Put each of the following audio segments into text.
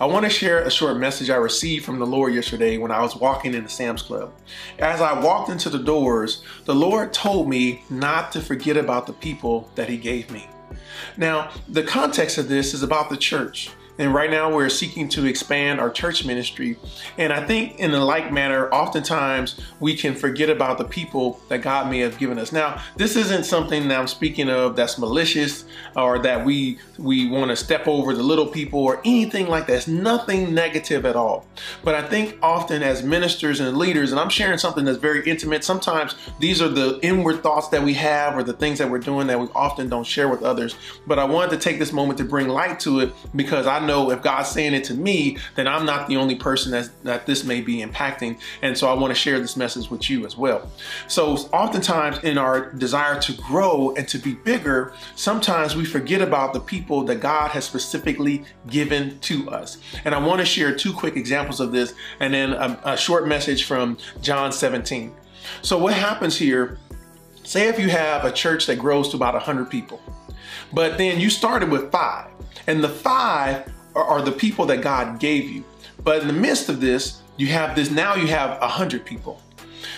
I want to share a short message I received from the Lord yesterday when I was walking in the Sam's Club. As I walked into the doors, the Lord told me not to forget about the people that He gave me. Now, the context of this is about the church. And right now we're seeking to expand our church ministry. And I think in a like manner, oftentimes we can forget about the people that God may have given us. Now, this isn't something that I'm speaking of that's malicious or that we we want to step over the little people or anything like that. It's nothing negative at all. But I think often as ministers and leaders, and I'm sharing something that's very intimate, sometimes these are the inward thoughts that we have or the things that we're doing that we often don't share with others. But I wanted to take this moment to bring light to it because I know know if God's saying it to me, then I'm not the only person that's, that this may be impacting. And so I want to share this message with you as well. So oftentimes in our desire to grow and to be bigger, sometimes we forget about the people that God has specifically given to us. And I want to share two quick examples of this and then a, a short message from John 17. So what happens here, say if you have a church that grows to about 100 people, but then you started with five, and the five are, the people that God gave you. But in the midst of this, you have this, now you have a hundred people.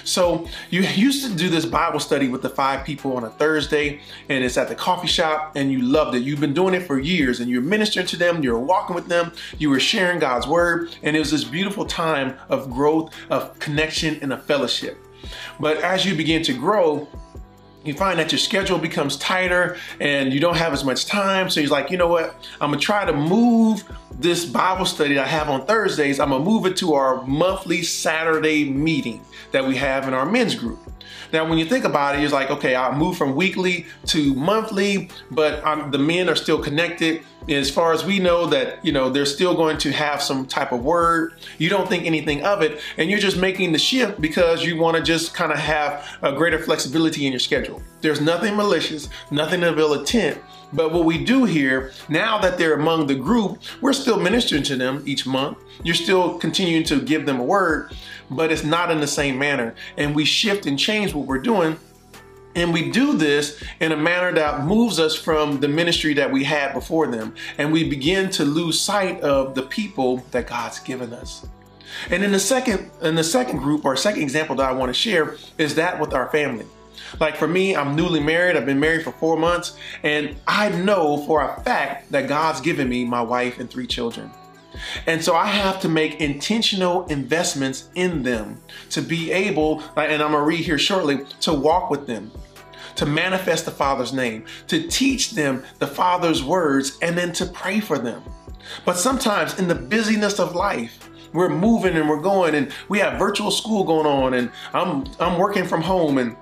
So you used to do this Bible study with the five people on a Thursday and it's at the coffee shop and you loved it. You've been doing it for years and you're ministering to them, you're walking with them, you were sharing God's word and it was this beautiful time of growth, of connection and a fellowship. But as you begin to grow, you find that your schedule becomes tighter and you don't have as much time. So he's like, you know what? I'm gonna try to move this Bible study I have on Thursdays. I'm gonna move it to our monthly Saturday meeting that we have in our men's group. Now, when you think about it, it's like, okay, I move from weekly to monthly, but I'm, the men are still connected. As far as we know that, you know, they're still going to have some type of word. You don't think anything of it, and you're just making the shift because you want to just kind of have a greater flexibility in your schedule. There's nothing malicious, nothing of ill intent, but what we do here, now that they're among the group, we're still ministering to them each month. You're still continuing to give them a word, but it's not in the same manner. And we shift and change what we're doing and we do this in a manner that moves us from the ministry that we had before them. And we begin to lose sight of the people that God's given us. And in the second, in the second group or second example that I want to share is that with our family. Like for me, I'm newly married. I've been married for four months, and I know for a fact that God's given me my wife and three children. And so I have to make intentional investments in them to be able, and I'm gonna read here shortly, to walk with them, to manifest the Father's name, to teach them the Father's words, and then to pray for them. But sometimes in the busyness of life, we're moving and we're going and we have virtual school going on and I'm I'm working from home and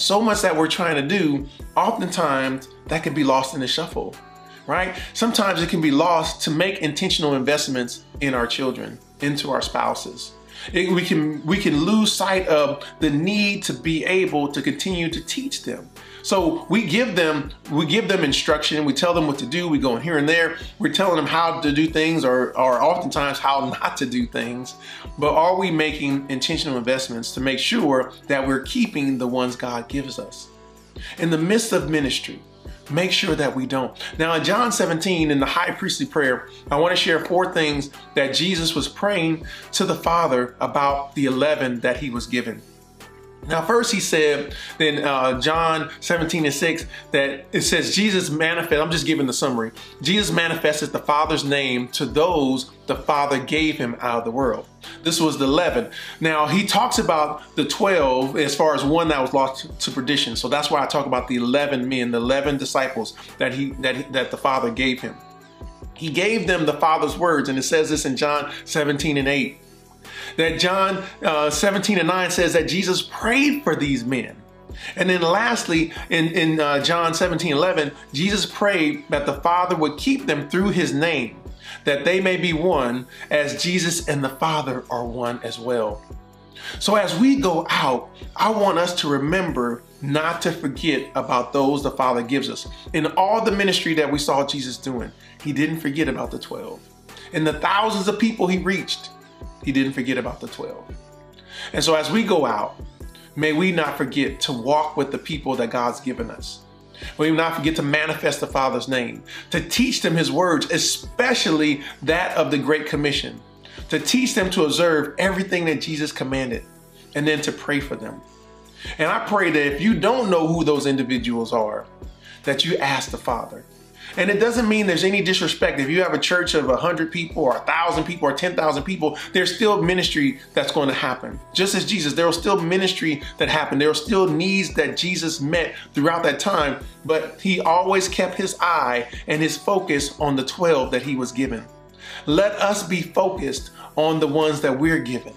so much that we're trying to do, oftentimes that can be lost in the shuffle, right? Sometimes it can be lost to make intentional investments in our children, into our spouses. It, we can we can lose sight of the need to be able to continue to teach them. So we give them we give them instruction. We tell them what to do. We go in here and there. We're telling them how to do things, or or oftentimes how not to do things. But are we making intentional investments to make sure that we're keeping the ones God gives us in the midst of ministry? make sure that we don't. Now, in John 17, in the high priestly prayer, I want to share four things that Jesus was praying to the Father about the 11 that he was given. Now, first he said in uh, John 17 and 6 that it says Jesus manifest, I'm just giving the summary. Jesus manifested the Father's name to those the Father gave him out of the world. This was the 11. Now, he talks about the 12 as far as one that was lost to perdition. So that's why I talk about the 11 men, the 11 disciples that he that, that the Father gave him. He gave them the Father's words, and it says this in John 17 and 8 that John uh, 17 and 9 says that Jesus prayed for these men. And then lastly, in, in uh, John 17, 11, Jesus prayed that the Father would keep them through his name, that they may be one as Jesus and the Father are one as well. So as we go out, I want us to remember not to forget about those the Father gives us. In all the ministry that we saw Jesus doing, he didn't forget about the 12. In the thousands of people he reached, he didn't forget about the 12. And so as we go out, may we not forget to walk with the people that God's given us. May We not forget to manifest the Father's name, to teach them His words, especially that of the Great Commission, to teach them to observe everything that Jesus commanded, and then to pray for them. And I pray that if you don't know who those individuals are, that you ask the Father. And it doesn't mean there's any disrespect. If you have a church of 100 people or 1,000 people or 10,000 people, there's still ministry that's going to happen. Just as Jesus, there was still ministry that happened. There were still needs that Jesus met throughout that time, but he always kept his eye and his focus on the 12 that he was given. Let us be focused on the ones that we're given.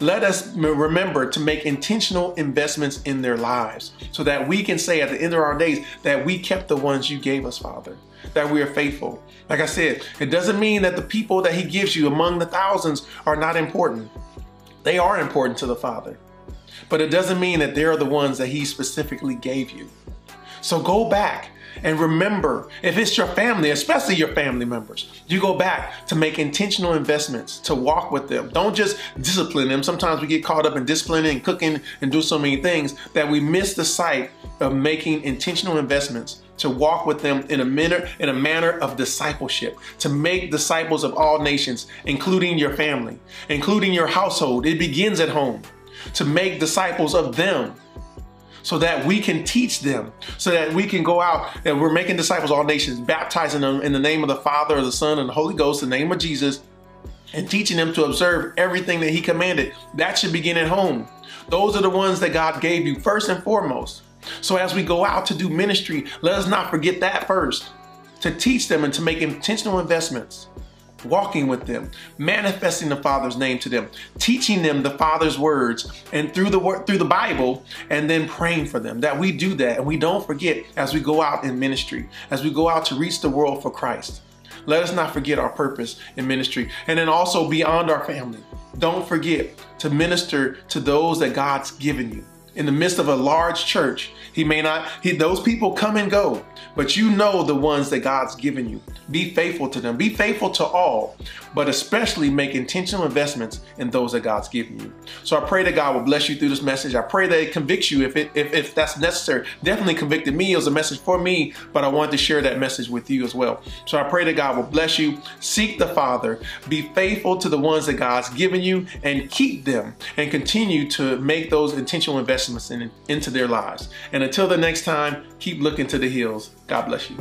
Let us remember to make intentional investments in their lives so that we can say at the end of our days that we kept the ones you gave us, Father, that we are faithful. Like I said, it doesn't mean that the people that He gives you among the thousands are not important. They are important to the Father. But it doesn't mean that they're the ones that He specifically gave you. So go back and remember, if it's your family, especially your family members, you go back to make intentional investments, to walk with them. Don't just discipline them. Sometimes we get caught up in disciplining and cooking and do so many things that we miss the sight of making intentional investments to walk with them in a manner in a manner of discipleship to make disciples of all nations including your family including your household it begins at home to make disciples of them so that we can teach them, so that we can go out and we're making disciples all nations, baptizing them in the name of the Father, the Son, and the Holy Ghost, in the name of Jesus, and teaching them to observe everything that He commanded. That should begin at home. Those are the ones that God gave you first and foremost. So as we go out to do ministry, let us not forget that first, to teach them and to make intentional investments walking with them, manifesting the Father's name to them, teaching them the Father's words and through the word through the Bible and then praying for them. That we do that and we don't forget as we go out in ministry, as we go out to reach the world for Christ. Let us not forget our purpose in ministry. And then also beyond our family, don't forget to minister to those that God's given you in the midst of a large church. He may not, he, those people come and go, but you know the ones that God's given you. Be faithful to them. Be faithful to all, but especially make intentional investments in those that God's given you. So I pray that God will bless you through this message. I pray that it convicts you if, it, if, if that's necessary. Definitely convicted me. It was a message for me, but I wanted to share that message with you as well. So I pray that God will bless you. Seek the Father. Be faithful to the ones that God's given you and keep them and continue to make those intentional investments in, into their lives. And until the next time, keep looking to the hills. God bless you.